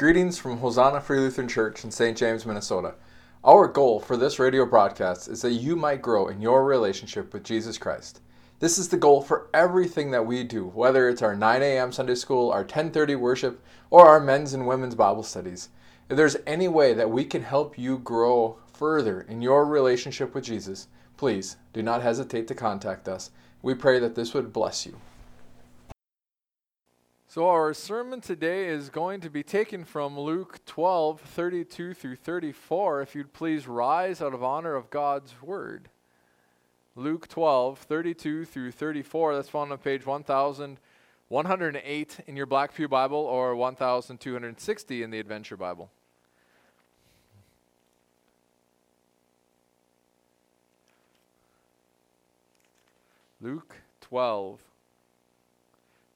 Greetings from Hosanna Free Lutheran Church in St. James, Minnesota. Our goal for this radio broadcast is that you might grow in your relationship with Jesus Christ. This is the goal for everything that we do, whether it's our 9 a.m. Sunday school, our 10:30 worship, or our men's and women's Bible studies. If there's any way that we can help you grow further in your relationship with Jesus, please do not hesitate to contact us. We pray that this would bless you. So, our sermon today is going to be taken from Luke 12, 32 through 34. If you'd please rise out of honor of God's word. Luke 12, 32 through 34. That's found on page 1108 in your Black Pew Bible or 1260 in the Adventure Bible. Luke 12,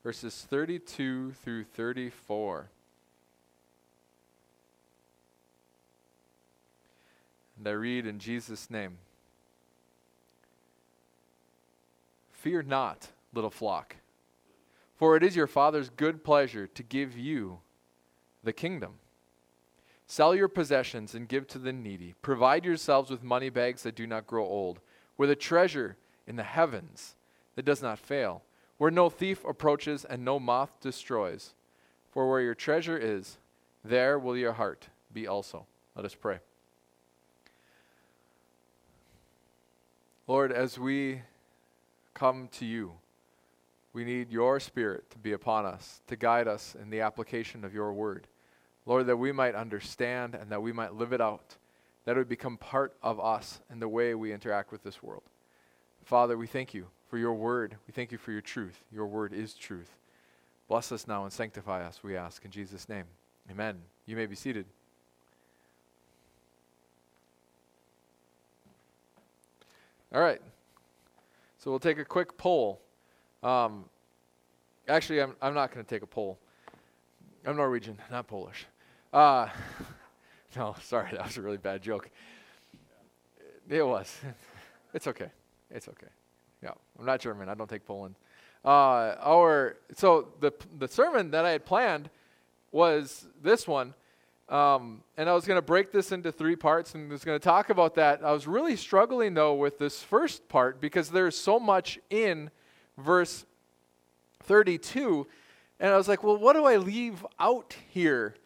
verses 32 through 34. And I read in Jesus' name Fear not, little flock, for it is your Father's good pleasure to give you the kingdom. Sell your possessions and give to the needy. Provide yourselves with money bags that do not grow old, with a treasure in the heavens that does not fail where no thief approaches and no moth destroys. For where your treasure is, there will your heart be also. Let us pray. Lord, as we come to you, we need your Spirit to be upon us, to guide us in the application of your word. Lord, that we might understand and that we might live it out, that it would become part of us in the way we interact with this world. Father, we thank you for your word. We thank you for your truth. Your word is truth. Bless us now and sanctify us, we ask in Jesus' name. Amen. You may be seated. All right. So we'll take a quick poll. Um, actually, I'm, I'm not going to take a poll. I'm Norwegian, not Polish. Uh, no, sorry, that was a really bad joke. It was. It's okay. It's okay. Yeah, I'm not German. I don't take Poland. Uh, our so the the sermon that I had planned was this one, um, and I was going to break this into three parts, and was going to talk about that. I was really struggling though with this first part because there's so much in verse 32, and I was like, well, what do I leave out here?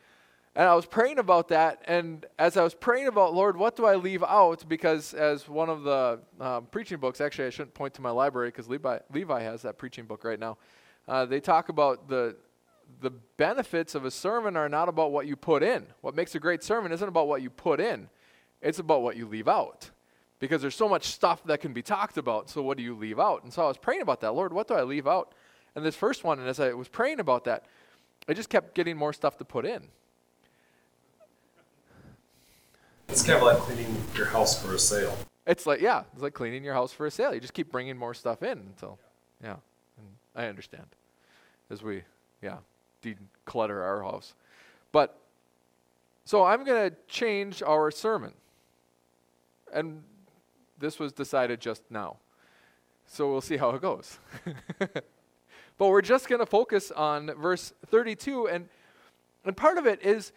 And I was praying about that, and as I was praying about, Lord, what do I leave out? Because as one of the um, preaching books, actually, I shouldn't point to my library because Levi, Levi has that preaching book right now. Uh, they talk about the the benefits of a sermon are not about what you put in. What makes a great sermon isn't about what you put in; it's about what you leave out. Because there's so much stuff that can be talked about. So what do you leave out? And so I was praying about that. Lord, what do I leave out? And this first one, and as I was praying about that, I just kept getting more stuff to put in. It's kind of like cleaning your house for a sale. It's like yeah, it's like cleaning your house for a sale. You just keep bringing more stuff in until yeah. And I understand as we yeah declutter our house, but so I'm going to change our sermon, and this was decided just now, so we'll see how it goes. but we're just going to focus on verse 32, and and part of it is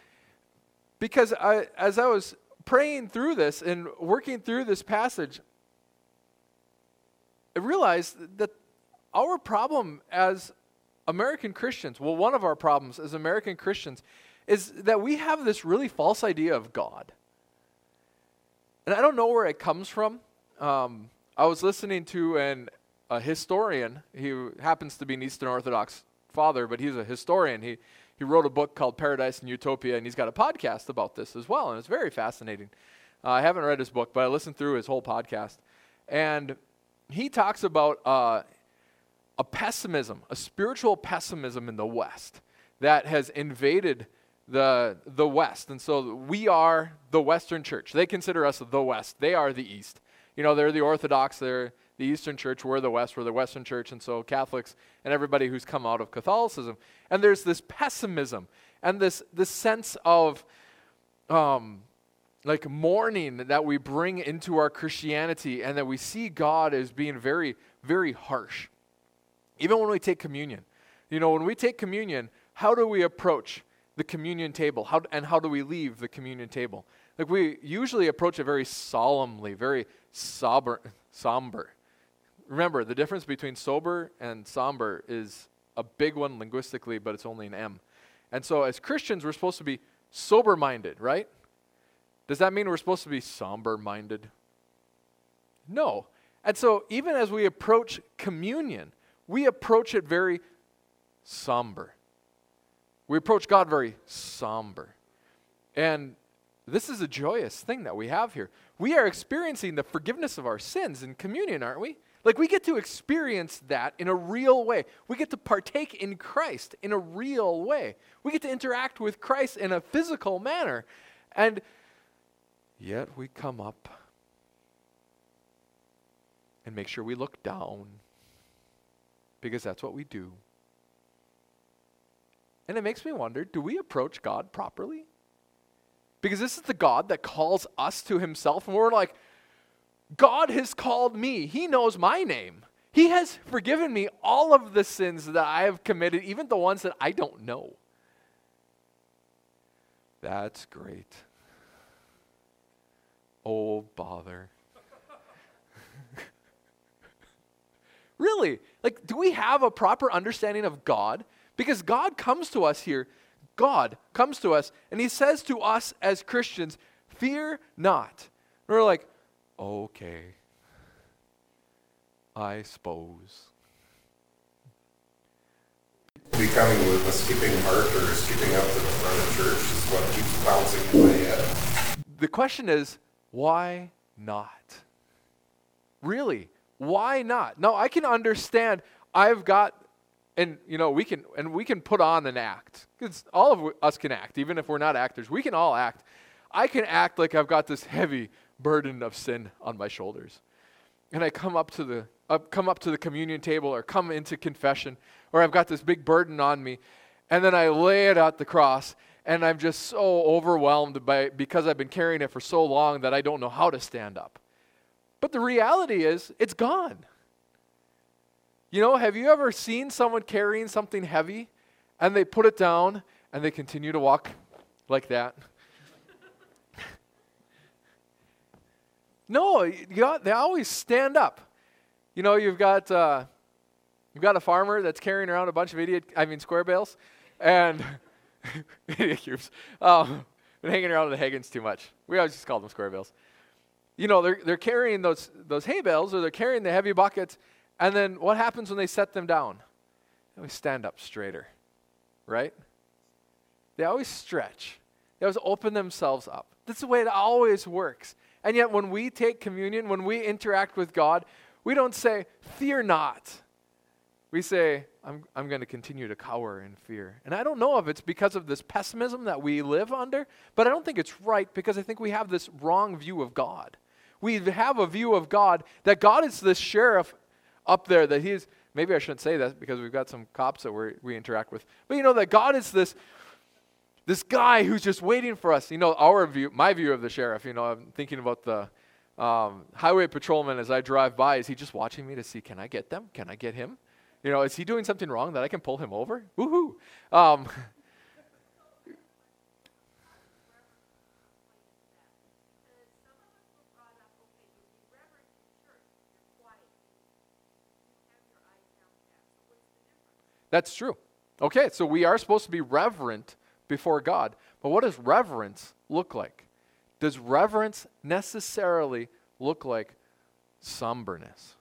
because I, as I was praying through this and working through this passage, I realized that our problem as American Christians, well, one of our problems as American Christians, is that we have this really false idea of God. And I don't know where it comes from. Um, I was listening to an, a historian. He happens to be an Eastern Orthodox father, but he's a historian. He, he wrote a book called Paradise and Utopia, and he's got a podcast about this as well, and it's very fascinating. Uh, I haven't read his book, but I listened through his whole podcast, and he talks about uh, a pessimism, a spiritual pessimism in the West that has invaded the the West, and so we are the Western Church. They consider us the West. They are the East. You know, they're the Orthodox. They're the Eastern Church, we're the West, we're the Western Church, and so Catholics and everybody who's come out of Catholicism. And there's this pessimism and this, this sense of um, like mourning that we bring into our Christianity and that we see God as being very, very harsh. Even when we take communion. You know, when we take communion, how do we approach the communion table? How, and how do we leave the communion table? Like we usually approach it very solemnly, very sober, somber. Remember, the difference between sober and somber is a big one linguistically, but it's only an M. And so as Christians, we're supposed to be sober minded, right? Does that mean we're supposed to be somber minded? No. And so even as we approach communion, we approach it very somber. We approach God very somber. And this is a joyous thing that we have here. We are experiencing the forgiveness of our sins in communion, aren't we? Like we get to experience that in a real way. We get to partake in Christ in a real way. We get to interact with Christ in a physical manner. And yet we come up and make sure we look down because that's what we do. And it makes me wonder do we approach God properly? Because this is the God that calls us to himself, and we're like, God has called me. He knows my name. He has forgiven me all of the sins that I have committed, even the ones that I don't know. That's great. Oh, bother. really? Like, do we have a proper understanding of God? Because God comes to us here. God comes to us, and He says to us as Christians, Fear not. And we're like, Okay. I suppose. Becoming with a skipping heart or skipping up to the front of church is what keeps bouncing in my head. The question is, why not? Really, why not? No, I can understand. I've got, and you know, we can, and we can put on an act. Because all of us can act, even if we're not actors. We can all act. I can act like I've got this heavy burden of sin on my shoulders. And I come up to the uh, come up to the communion table or come into confession or I've got this big burden on me and then I lay it at the cross and I'm just so overwhelmed by because I've been carrying it for so long that I don't know how to stand up. But the reality is it's gone. You know, have you ever seen someone carrying something heavy and they put it down and they continue to walk like that? No, got, they always stand up. You know, you've got uh, you've got a farmer that's carrying around a bunch of idiot, I mean, square bales, and idiot cubes. Um, been hanging around with the Hagans too much. We always just call them square bales. You know, they're they're carrying those those hay bales or they're carrying the heavy buckets, and then what happens when they set them down? They always stand up straighter, right? They always stretch. They always open themselves up. That's the way it always works. And yet, when we take communion, when we interact with God, we don't say, Fear not. We say, I'm, I'm going to continue to cower in fear. And I don't know if it's because of this pessimism that we live under, but I don't think it's right because I think we have this wrong view of God. We have a view of God that God is this sheriff up there, that he's, maybe I shouldn't say that because we've got some cops that we we interact with, but you know, that God is this this guy who's just waiting for us. You know, our view, my view of the sheriff, you know, I'm thinking about the um, highway patrolman as I drive by. Is he just watching me to see, can I get them? Can I get him? You know, is he doing something wrong that I can pull him over? Woohoo. Um, That's true. Okay, so we are supposed to be reverent before God. But what does reverence look like? Does reverence necessarily look like somberness?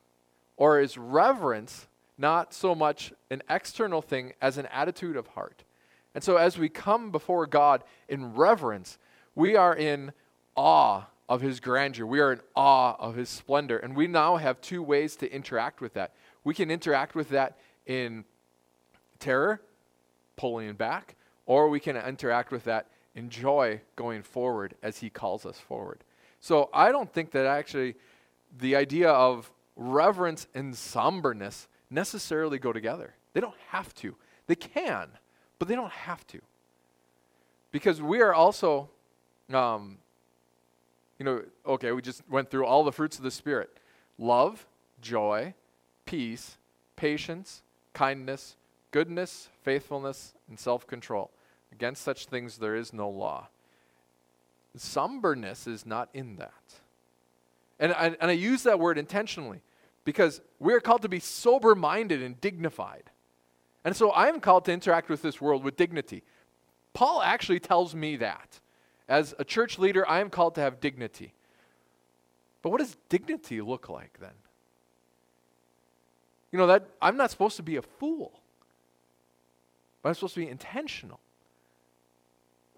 Or is reverence not so much an external thing as an attitude of heart? And so as we come before God in reverence, we are in awe of his grandeur. We are in awe of his splendor. And we now have two ways to interact with that. We can interact with that in terror, pulling back, or we can interact with that in joy going forward as He calls us forward. So I don't think that actually the idea of reverence and somberness necessarily go together. They don't have to. They can, but they don't have to. Because we are also, um, you know, okay, we just went through all the fruits of the Spirit love, joy, peace, patience, kindness, goodness, faithfulness, and self control. Against such things there is no law. Somberness is not in that. And I, and I use that word intentionally because we're called to be sober minded and dignified. And so I am called to interact with this world with dignity. Paul actually tells me that. As a church leader, I am called to have dignity. But what does dignity look like then? You know that I'm not supposed to be a fool. But I'm supposed to be intentional.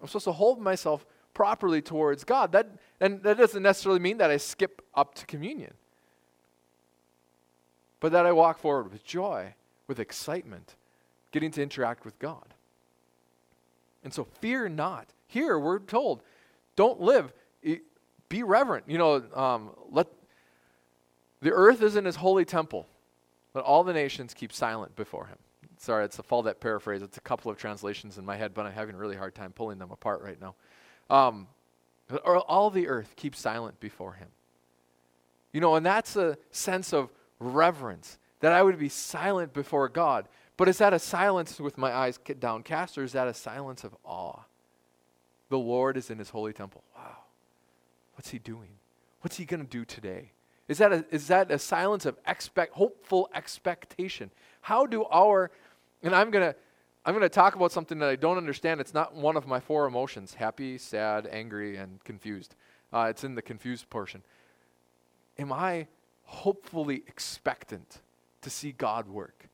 I'm supposed to hold myself properly towards God. That, and that doesn't necessarily mean that I skip up to communion, but that I walk forward with joy, with excitement, getting to interact with God. And so fear not. Here we're told, don't live, be reverent. You know, um, let the earth is in his holy temple. Let all the nations keep silent before him. Sorry, it's a Fauldett paraphrase. It's a couple of translations in my head, but I'm having a really hard time pulling them apart right now. Um, all the earth keeps silent before him. You know, and that's a sense of reverence, that I would be silent before God. But is that a silence with my eyes downcast, or is that a silence of awe? The Lord is in his holy temple. Wow. What's he doing? What's he going to do today? Is that, a, is that a silence of expect, hopeful expectation? How do our and I'm going to I'm going to talk about something that I don't understand. It's not one of my four emotions happy, sad, angry, and confused. Uh, it's in the confused portion. Am I hopefully expectant to see God work?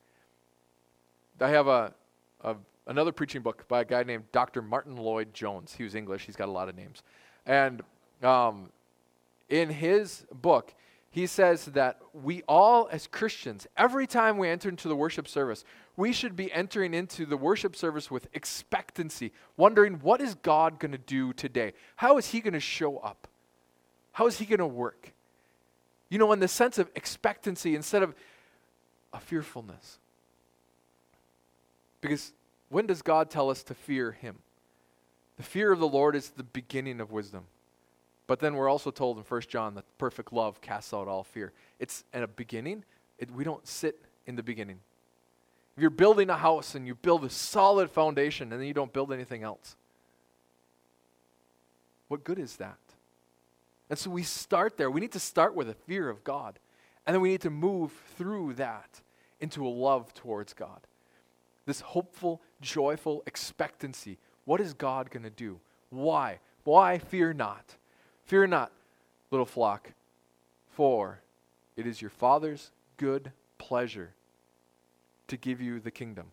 I have a, a, another preaching book by a guy named Dr. Martyn Lloyd-Jones. He was English, he's got a lot of names. And um, in his book, he says that we all, as Christians, every time we enter into the worship service, we should be entering into the worship service with expectancy, wondering what is God going to do today? How is He going to show up? How is He going to work? You know, in the sense of expectancy instead of a fearfulness. Because when does God tell us to fear Him? The fear of the Lord is the beginning of wisdom. But then we're also told in 1 John that perfect love casts out all fear. It's at a beginning, it, we don't sit in the beginning. If you're building a house and you build a solid foundation and then you don't build anything else, what good is that? And so we start there. We need to start with a fear of God. And then we need to move through that into a love towards God. This hopeful, joyful expectancy. What is God going to do? Why? Why fear not? Fear not, little flock, for it is your Father's good pleasure to give you the kingdom.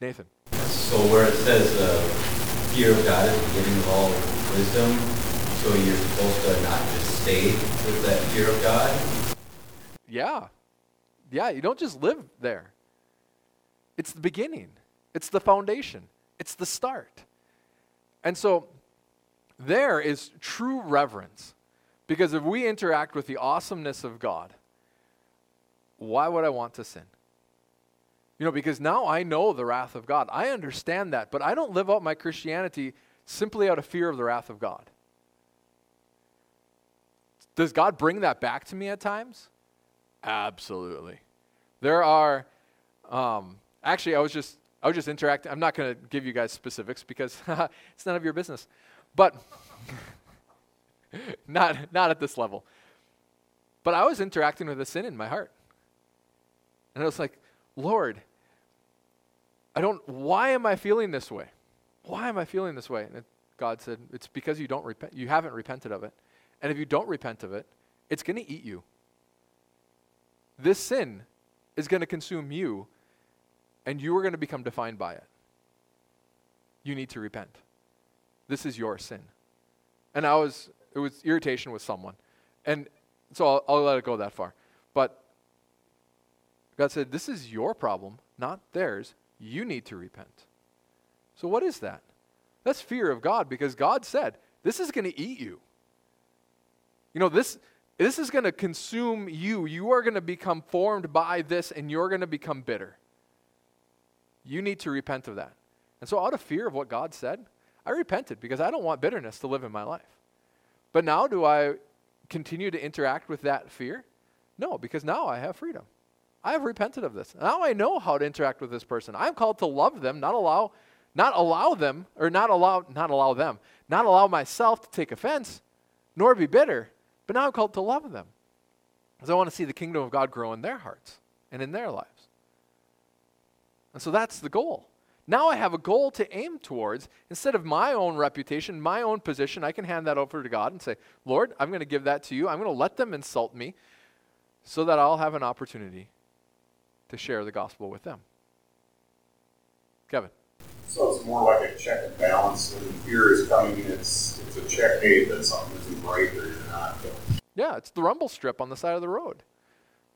Nathan. So, where it says uh, fear of God is the beginning of all wisdom, so you're supposed to not just stay with that fear of God? Yeah. Yeah, you don't just live there. It's the beginning, it's the foundation, it's the start. And so, there is true reverence. Because if we interact with the awesomeness of God, why would I want to sin? You know, because now I know the wrath of God. I understand that, but I don't live out my Christianity simply out of fear of the wrath of God. Does God bring that back to me at times? Absolutely. There are, um, actually, I was just, I was just interacting. I'm not going to give you guys specifics because it's none of your business. But not, not at this level. But I was interacting with a sin in my heart. And I was like, Lord, I don't, why am I feeling this way? Why am I feeling this way? And it, God said, it's because you don't repent, you haven't repented of it. And if you don't repent of it, it's going to eat you. This sin is going to consume you, and you are going to become defined by it. You need to repent. This is your sin. And I was, it was irritation with someone. And so I'll, I'll let it go that far. But God said, This is your problem, not theirs. You need to repent. So, what is that? That's fear of God because God said, This is going to eat you. You know, this, this is going to consume you. You are going to become formed by this and you're going to become bitter. You need to repent of that. And so, out of fear of what God said, I repented because I don't want bitterness to live in my life. But now, do I continue to interact with that fear? No, because now I have freedom. I have repented of this. Now I know how to interact with this person. I'm called to love them, not allow, not allow them, or not allow, not allow them, not allow myself to take offense, nor be bitter, but now I'm called to love them. Because I want to see the kingdom of God grow in their hearts and in their lives. And so that's the goal. Now I have a goal to aim towards. Instead of my own reputation, my own position, I can hand that over to God and say, Lord, I'm going to give that to you. I'm going to let them insult me so that I'll have an opportunity to share the gospel with them. Kevin. So it's more like a check and balance. When fear is coming, it's it's a check hey that something isn't right or you're not. Yeah, it's the rumble strip on the side of the road.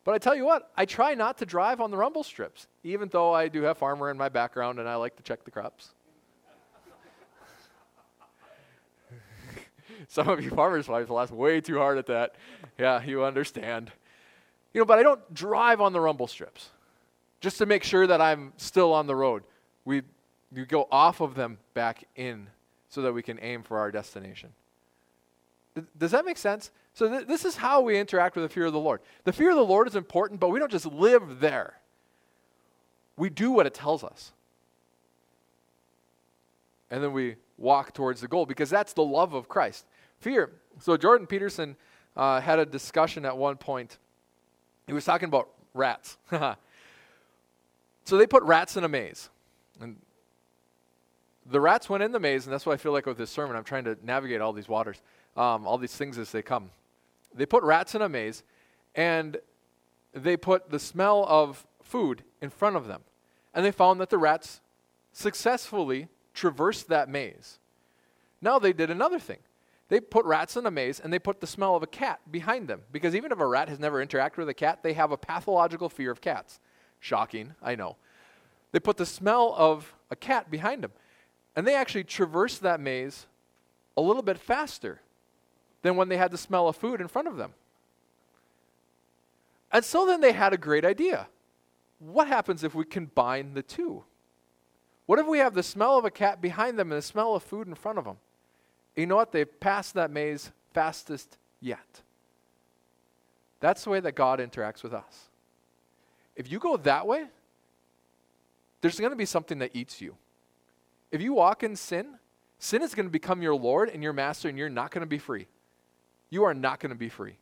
But I tell you what, I try not to drive on the rumble strips, even though I do have farmer in my background and I like to check the crops. Some of you farmers' wives laugh way too hard at that. Yeah, you understand. You know, but I don't drive on the rumble strips just to make sure that I'm still on the road. We, we go off of them back in so that we can aim for our destination. Does that make sense? So, th- this is how we interact with the fear of the Lord. The fear of the Lord is important, but we don't just live there, we do what it tells us. And then we walk towards the goal because that's the love of Christ. Fear. So, Jordan Peterson uh, had a discussion at one point. He was talking about rats. so, they put rats in a maze. And the rats went in the maze, and that's why I feel like with this sermon. I'm trying to navigate all these waters um, all these things as they come. They put rats in a maze, and they put the smell of food in front of them. And they found that the rats successfully traversed that maze. Now they did another thing. They put rats in a maze and they put the smell of a cat behind them. Because even if a rat has never interacted with a cat, they have a pathological fear of cats. Shocking, I know. They put the smell of a cat behind them. And they actually traversed that maze a little bit faster than when they had the smell of food in front of them. And so then they had a great idea. What happens if we combine the two? What if we have the smell of a cat behind them and the smell of food in front of them? You know what? They've passed that maze fastest yet. That's the way that God interacts with us. If you go that way, there's going to be something that eats you. If you walk in sin, sin is going to become your Lord and your master, and you're not going to be free you are not going to be free.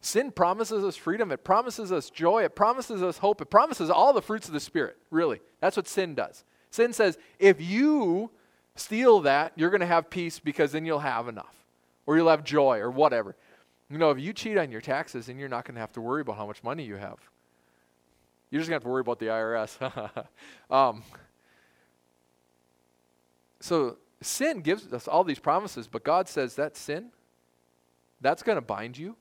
Sin promises us freedom, it promises us joy, it promises us hope, it promises all the fruits of the Spirit, really. That's what sin does. Sin says, if you steal that, you're going to have peace because then you'll have enough, or you'll have joy, or whatever. You know, if you cheat on your taxes, then you're not going to have to worry about how much money you have. You're just going to have to worry about the IRS. um, so sin gives us all these promises, but God says that sin that's going to bind you.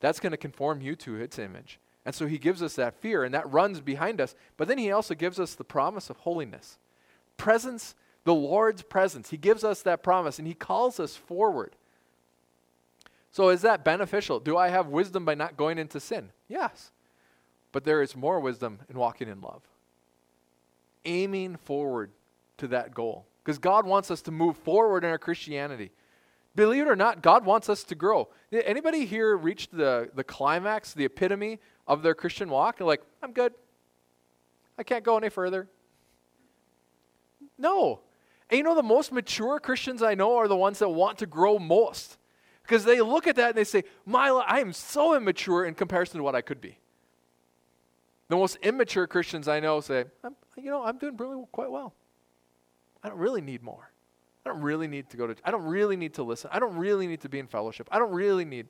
That's going to conform you to its image. And so he gives us that fear, and that runs behind us. But then he also gives us the promise of holiness. Presence, the Lord's presence. He gives us that promise, and he calls us forward. So is that beneficial? Do I have wisdom by not going into sin? Yes. But there is more wisdom in walking in love. Aiming forward to that goal. Because God wants us to move forward in our Christianity. Believe it or not, God wants us to grow. Anybody here reached the, the climax, the epitome of their Christian walk? Like, I'm good. I can't go any further. No. And you know, the most mature Christians I know are the ones that want to grow most. Because they look at that and they say, My, I am so immature in comparison to what I could be. The most immature Christians I know say, You know, I'm doing really quite well. I don't really need more. I don't really need to go to, I don't really need to listen. I don't really need to be in fellowship. I don't really need,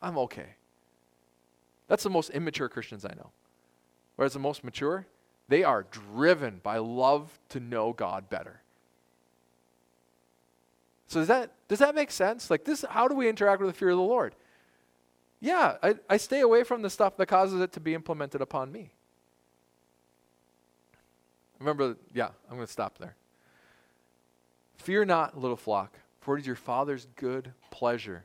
I'm okay. That's the most immature Christians I know. Whereas the most mature, they are driven by love to know God better. So does that does that make sense? Like this, how do we interact with the fear of the Lord? Yeah, I, I stay away from the stuff that causes it to be implemented upon me. Remember, yeah, I'm going to stop there. Fear not, little flock, for it is your Father's good pleasure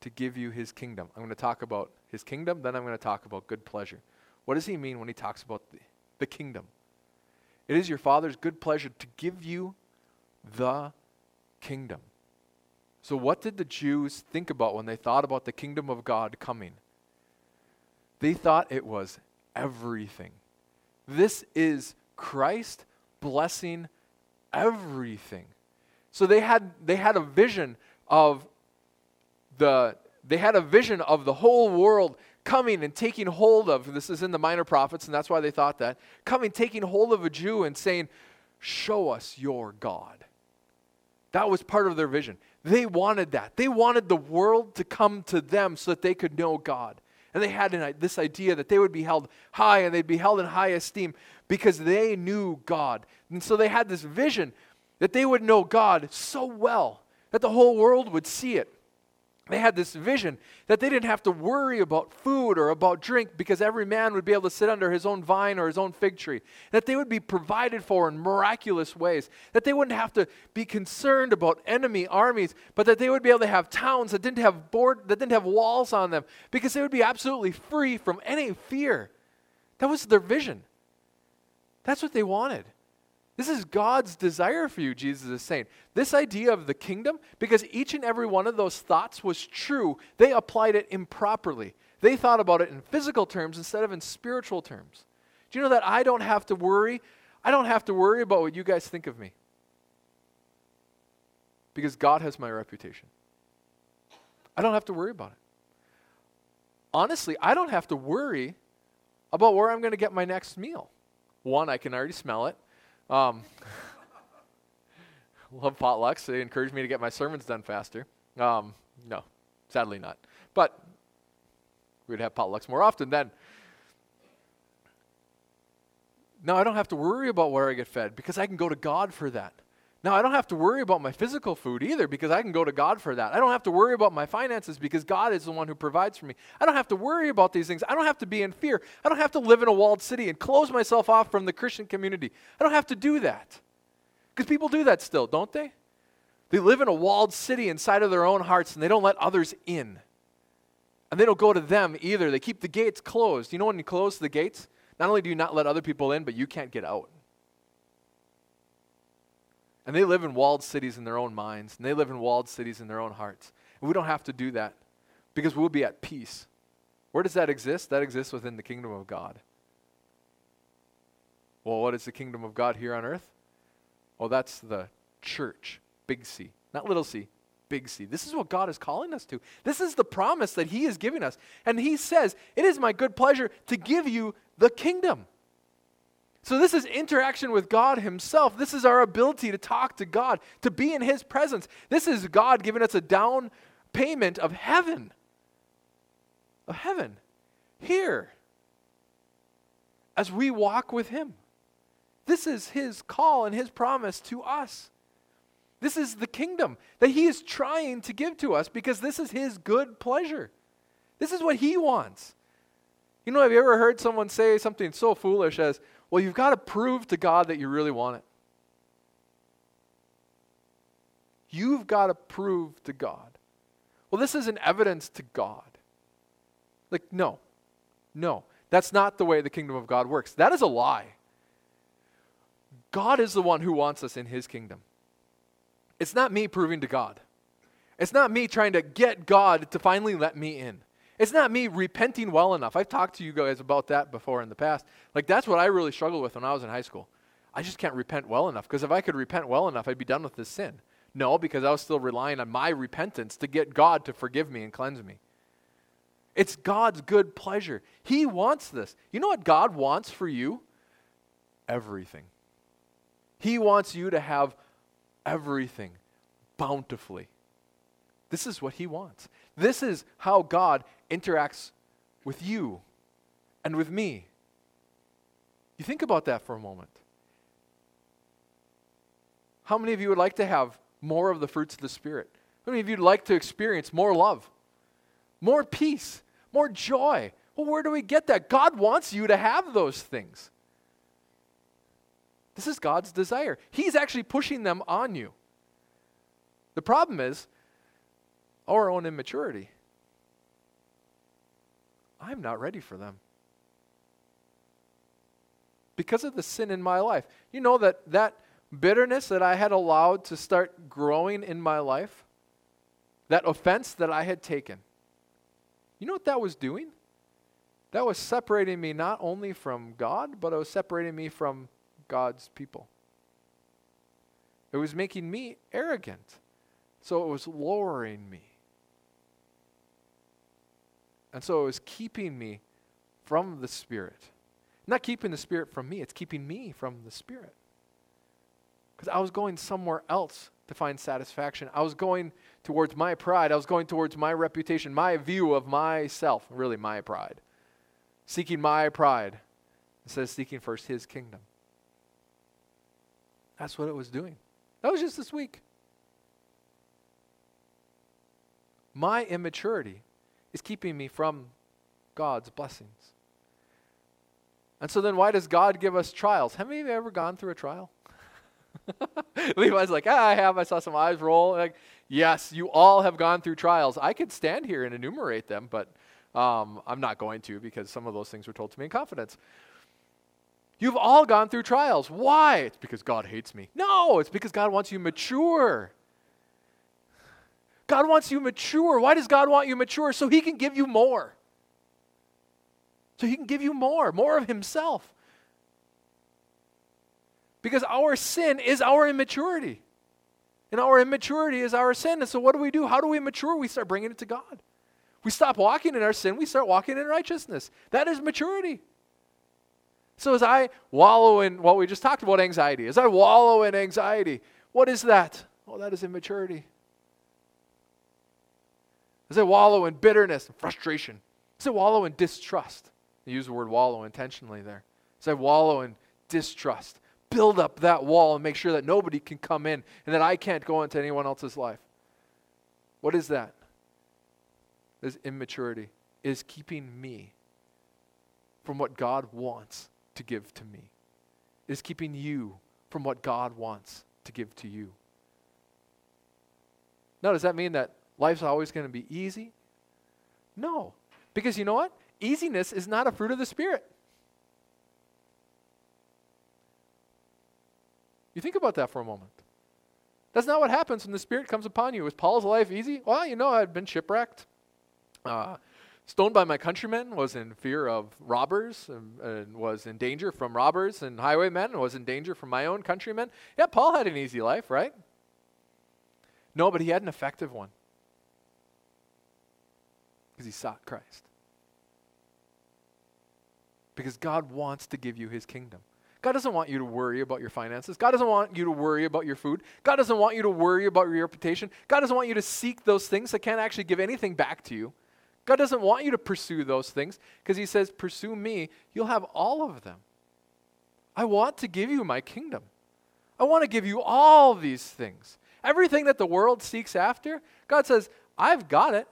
to give you his kingdom. I'm going to talk about his kingdom, then I'm going to talk about good pleasure. What does he mean when he talks about the, the kingdom? It is your Father's good pleasure to give you the kingdom. So, what did the Jews think about when they thought about the kingdom of God coming? They thought it was everything. This is Christ blessing everything. So they had they had a vision of the they had a vision of the whole world coming and taking hold of this is in the minor prophets and that's why they thought that coming taking hold of a Jew and saying show us your God. That was part of their vision. They wanted that. They wanted the world to come to them so that they could know God. And they had an, this idea that they would be held high and they'd be held in high esteem because they knew God. And so they had this vision that they would know God so well that the whole world would see it. They had this vision that they didn't have to worry about food or about drink because every man would be able to sit under his own vine or his own fig tree. That they would be provided for in miraculous ways. That they wouldn't have to be concerned about enemy armies, but that they would be able to have towns that didn't have board, that didn't have walls on them because they would be absolutely free from any fear. That was their vision. That's what they wanted. This is God's desire for you, Jesus is saying. This idea of the kingdom, because each and every one of those thoughts was true, they applied it improperly. They thought about it in physical terms instead of in spiritual terms. Do you know that I don't have to worry? I don't have to worry about what you guys think of me. Because God has my reputation. I don't have to worry about it. Honestly, I don't have to worry about where I'm going to get my next meal. One, I can already smell it. Um, love potlucks. They encourage me to get my sermons done faster. Um, no, sadly not. But we'd have potlucks more often then. Now I don't have to worry about where I get fed because I can go to God for that. Now I don't have to worry about my physical food either because I can go to God for that. I don't have to worry about my finances because God is the one who provides for me. I don't have to worry about these things. I don't have to be in fear. I don't have to live in a walled city and close myself off from the Christian community. I don't have to do that. Because people do that still, don't they? They live in a walled city inside of their own hearts and they don't let others in. And they don't go to them either. They keep the gates closed. You know when you close the gates? Not only do you not let other people in, but you can't get out. And they live in walled cities in their own minds, and they live in walled cities in their own hearts. And we don't have to do that because we'll be at peace. Where does that exist? That exists within the kingdom of God. Well, what is the kingdom of God here on earth? Well, that's the church, big C. Not little c, big C. This is what God is calling us to. This is the promise that He is giving us. And He says, It is my good pleasure to give you the kingdom. So, this is interaction with God Himself. This is our ability to talk to God, to be in His presence. This is God giving us a down payment of heaven. Of heaven. Here. As we walk with Him. This is His call and His promise to us. This is the kingdom that He is trying to give to us because this is His good pleasure. This is what He wants. You know, have you ever heard someone say something so foolish as, well, you've got to prove to God that you really want it? You've got to prove to God. Well, this is an evidence to God. Like, no, no. That's not the way the kingdom of God works. That is a lie. God is the one who wants us in his kingdom. It's not me proving to God. It's not me trying to get God to finally let me in. It's not me repenting well enough. I've talked to you guys about that before in the past. Like, that's what I really struggled with when I was in high school. I just can't repent well enough because if I could repent well enough, I'd be done with this sin. No, because I was still relying on my repentance to get God to forgive me and cleanse me. It's God's good pleasure. He wants this. You know what God wants for you? Everything. He wants you to have everything bountifully. This is what He wants. This is how God interacts with you and with me. You think about that for a moment. How many of you would like to have more of the fruits of the Spirit? How many of you would like to experience more love, more peace, more joy? Well, where do we get that? God wants you to have those things. This is God's desire. He's actually pushing them on you. The problem is our own immaturity. I'm not ready for them. Because of the sin in my life. You know that that bitterness that I had allowed to start growing in my life, that offense that I had taken, you know what that was doing? That was separating me not only from God, but it was separating me from God's people. It was making me arrogant. So it was lowering me. And so it was keeping me from the Spirit. Not keeping the Spirit from me, it's keeping me from the Spirit. Because I was going somewhere else to find satisfaction. I was going towards my pride. I was going towards my reputation, my view of myself, really my pride. Seeking my pride instead of seeking first His kingdom. That's what it was doing. That was just this week. My immaturity is keeping me from God's blessings. And so then, why does God give us trials? Have any of you ever gone through a trial? Levi's like, ah, I have. I saw some eyes roll. Like, yes, you all have gone through trials. I could stand here and enumerate them, but um, I'm not going to because some of those things were told to me in confidence. You've all gone through trials. Why? It's because God hates me. No, it's because God wants you mature. God wants you mature. Why does God want you mature? So He can give you more. So He can give you more, more of Himself. Because our sin is our immaturity. And our immaturity is our sin. And so, what do we do? How do we mature? We start bringing it to God. We stop walking in our sin, we start walking in righteousness. That is maturity. So, as I wallow in what we just talked about anxiety, as I wallow in anxiety, what is that? Oh, that is immaturity. As I wallow in bitterness and frustration, Does I wallow in distrust, I use the word wallow intentionally there. Does I wallow in distrust, build up that wall and make sure that nobody can come in and that I can't go into anyone else's life. What is that? This immaturity is keeping me from what God wants to give to me. It is keeping you from what God wants to give to you. Now, does that mean that life's always going to be easy? No. Because you know what? Easiness is not a fruit of the Spirit. You think about that for a moment. That's not what happens when the Spirit comes upon you. Was Paul's life easy? Well, you know, I'd been shipwrecked, uh, stoned by my countrymen, was in fear of robbers, and, and, was in danger from robbers and highwaymen, and was in danger from my own countrymen. Yeah, Paul had an easy life, right? No, but he had an effective one because he sought Christ. Because God wants to give you his kingdom. God doesn't want you to worry about your finances. God doesn't want you to worry about your food. God doesn't want you to worry about your reputation. God doesn't want you to seek those things that can't actually give anything back to you. God doesn't want you to pursue those things because He says, Pursue me, you'll have all of them. I want to give you my kingdom. I want to give you all these things. Everything that the world seeks after, God says, I've got it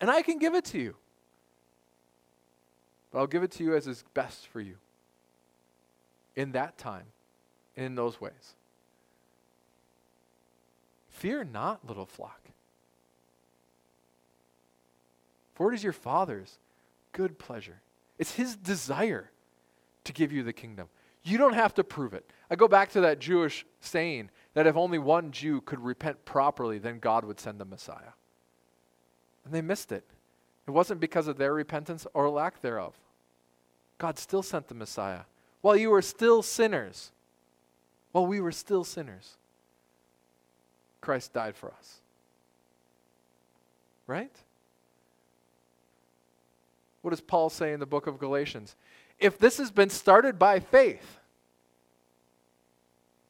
and I can give it to you. But I'll give it to you as is best for you in that time and in those ways. Fear not, little flock. For it is your Father's good pleasure. It's His desire to give you the kingdom. You don't have to prove it. I go back to that Jewish saying that if only one Jew could repent properly, then God would send the Messiah. And they missed it. It wasn't because of their repentance or lack thereof. God still sent the Messiah while you were still sinners. While we were still sinners, Christ died for us. Right? What does Paul say in the book of Galatians? If this has been started by faith,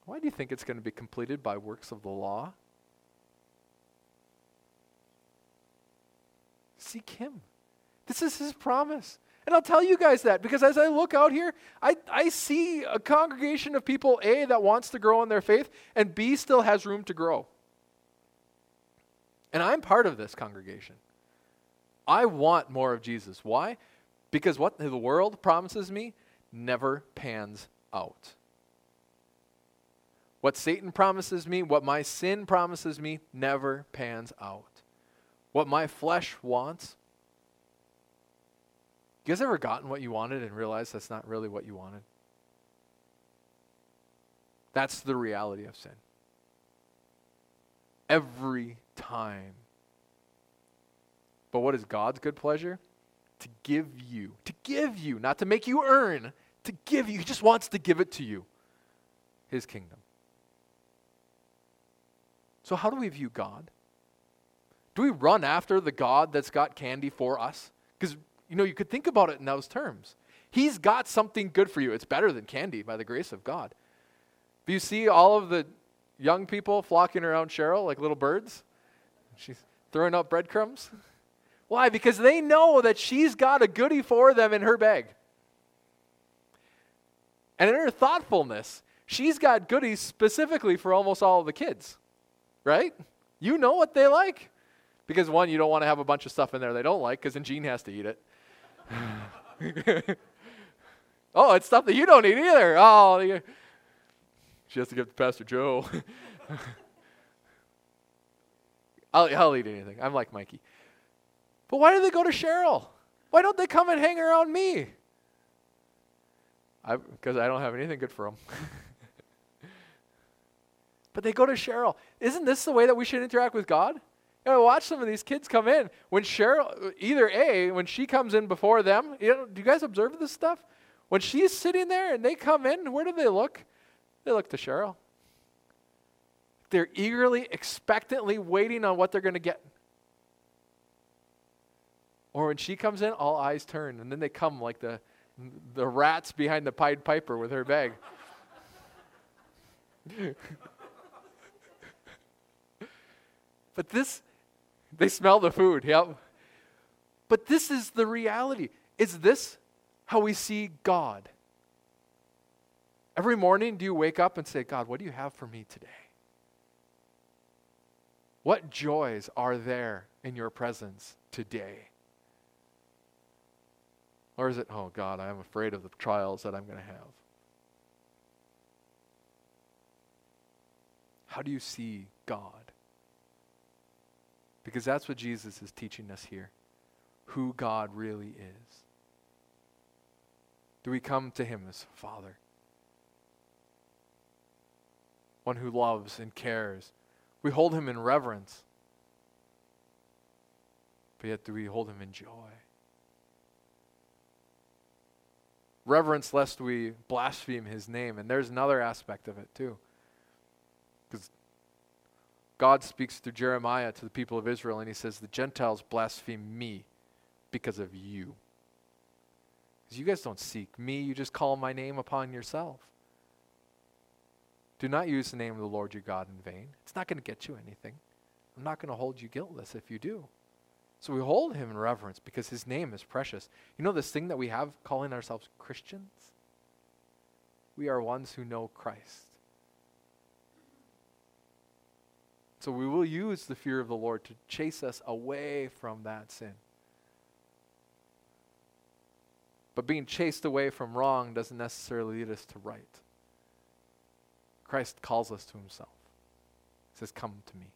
why do you think it's going to be completed by works of the law? Seek Him. This is His promise. And I'll tell you guys that because as I look out here, I, I see a congregation of people, A, that wants to grow in their faith, and B, still has room to grow. And I'm part of this congregation. I want more of Jesus. Why? Because what the world promises me never pans out. What Satan promises me, what my sin promises me, never pans out. What my flesh wants you guys ever gotten what you wanted and realized that's not really what you wanted? That's the reality of sin. Every time. But what is God's good pleasure? To give you, to give you, not to make you earn, to give you. He just wants to give it to you. His kingdom. So, how do we view God? Do we run after the God that's got candy for us? Because, you know, you could think about it in those terms. He's got something good for you. It's better than candy by the grace of God. Do you see all of the young people flocking around Cheryl like little birds? She's throwing out breadcrumbs. Why? Because they know that she's got a goodie for them in her bag. And in her thoughtfulness, she's got goodies specifically for almost all of the kids, right? You know what they like. Because one, you don't want to have a bunch of stuff in there they don't like, because then Gene has to eat it. oh, it's stuff that you don't eat either. Oh, she has to give to Pastor Joe. I'll, I'll eat anything. I'm like Mikey. But why do they go to Cheryl? Why don't they come and hang around me? Because I, I don't have anything good for them. but they go to Cheryl. Isn't this the way that we should interact with God? You know, watch some of these kids come in. When Cheryl, either A, when she comes in before them, you know, do you guys observe this stuff? When she's sitting there and they come in, where do they look? They look to Cheryl. They're eagerly, expectantly waiting on what they're going to get. Or when she comes in, all eyes turn, and then they come like the, the rats behind the Pied Piper with her bag. but this, they smell the food, yep. But this is the reality. Is this how we see God? Every morning, do you wake up and say, God, what do you have for me today? What joys are there in your presence today? Or is it, oh God, I'm afraid of the trials that I'm going to have? How do you see God? Because that's what Jesus is teaching us here who God really is. Do we come to Him as Father? One who loves and cares. We hold Him in reverence. But yet, do we hold Him in joy? reverence lest we blaspheme his name. And there's another aspect of it too. God speaks through Jeremiah to the people of Israel and he says, The Gentiles blaspheme me because of you. Because you guys don't seek me, you just call my name upon yourself. Do not use the name of the Lord your God in vain. It's not going to get you anything. I'm not going to hold you guiltless if you do. So we hold him in reverence because his name is precious. You know this thing that we have calling ourselves Christians? We are ones who know Christ. So we will use the fear of the Lord to chase us away from that sin. But being chased away from wrong doesn't necessarily lead us to right. Christ calls us to himself. He says, Come to me.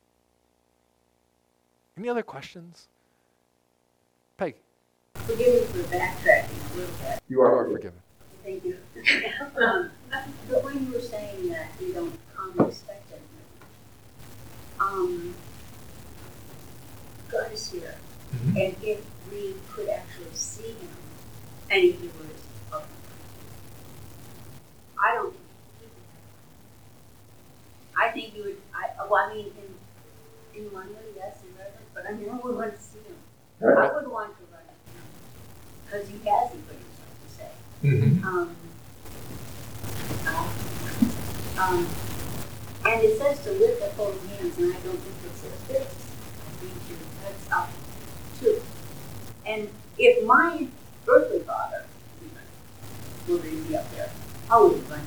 Any other questions? Peg. Forgive me for backtracking a little bit. You are, forgiven. Thank you. um, but when you were saying that you don't come expecting, um, God is here, mm-hmm. and if we could actually see Him, and if He was of I don't. I think you would. I, well, I mean, in in one way, yes, in reverence, but I never would want to see Him. Right. I would want to run it because he has good stuff to say. Mm-hmm. Um, uh, um, and it says to lift up both hands, and I don't think it says this. I think that's up too. And if my earthly father were to be up there, I would run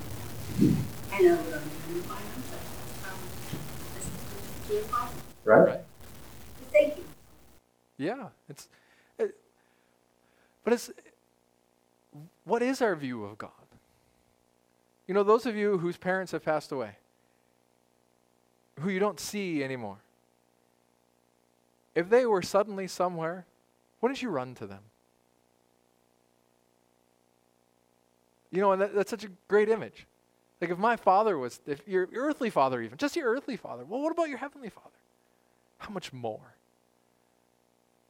And I would understand by myself. Um, this is Right. right. Thank you. Yeah, it's, it, but it's, what is our view of God? You know, those of you whose parents have passed away, who you don't see anymore, if they were suddenly somewhere, wouldn't you run to them? You know, and that, that's such a great image. Like if my father was, if your earthly father even, just your earthly father, well, what about your heavenly father? How much more?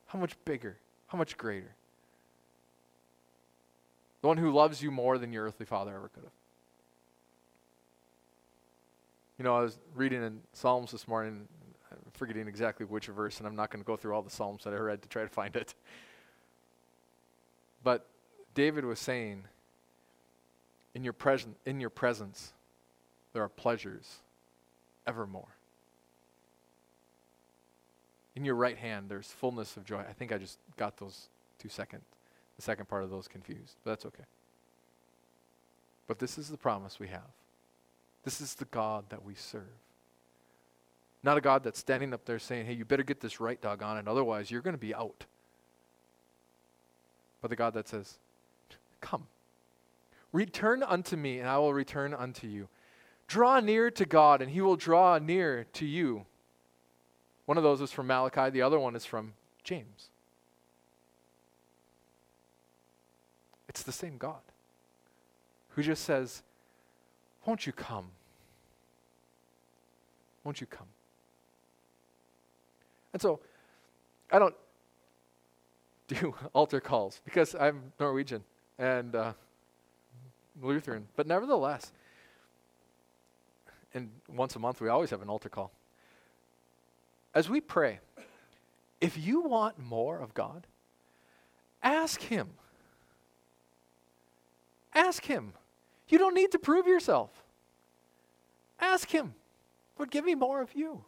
How much bigger? How much greater? The one who loves you more than your earthly father ever could have. You know, I was reading in Psalms this morning. forgetting exactly which verse, and I'm not going to go through all the Psalms that I read to try to find it. But David was saying, in your, present, in your presence, there are pleasures evermore. In your right hand, there's fullness of joy. I think I just got those two second, the second part of those confused, but that's okay. But this is the promise we have. This is the God that we serve. Not a God that's standing up there saying, hey, you better get this right, doggone it, otherwise you're going to be out. But the God that says, come. Return unto me, and I will return unto you. Draw near to God, and he will draw near to you. One of those is from Malachi, the other one is from James. It's the same God who just says, Won't you come? Won't you come? And so, I don't do altar calls because I'm Norwegian and uh, Lutheran, but nevertheless, and once a month we always have an altar call. As we pray, if you want more of God, ask Him. Ask Him. You don't need to prove yourself. Ask Him, Lord, give me more of you.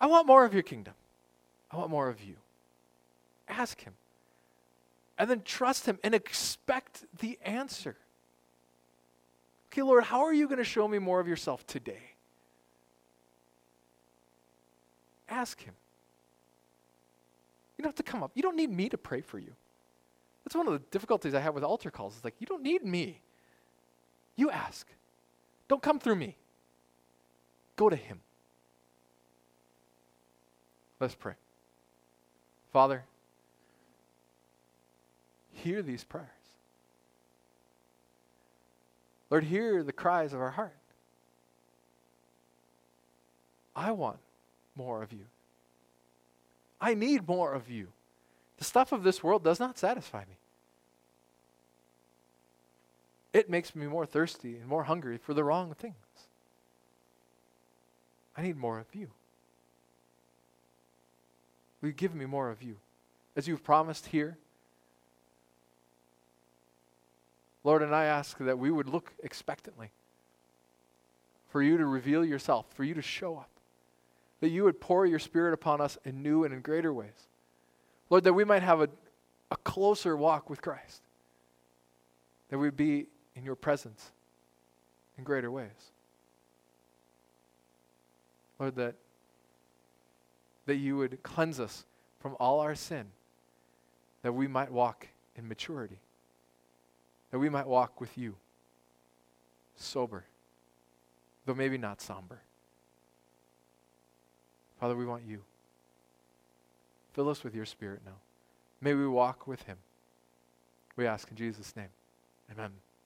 I want more of your kingdom. I want more of you. Ask Him. And then trust Him and expect the answer. Okay, Lord, how are you going to show me more of yourself today? Ask Him. You don't have to come up. You don't need me to pray for you. That's one of the difficulties I have with altar calls. It's like, you don't need me. You ask. Don't come through me. Go to Him. Let's pray. Father, hear these prayers. Lord, hear the cries of our heart. I want more of you. I need more of you. The stuff of this world does not satisfy me. It makes me more thirsty and more hungry for the wrong things. I need more of you. Will you give me more of you? As you've promised here. Lord, and I ask that we would look expectantly for you to reveal yourself, for you to show up, that you would pour your Spirit upon us in new and in greater ways. Lord, that we might have a, a closer walk with Christ, that we'd be in your presence in greater ways. Lord, that, that you would cleanse us from all our sin, that we might walk in maturity, that we might walk with you, sober, though maybe not somber. Father, we want you. Fill us with your spirit now. May we walk with him. We ask in Jesus' name. Amen.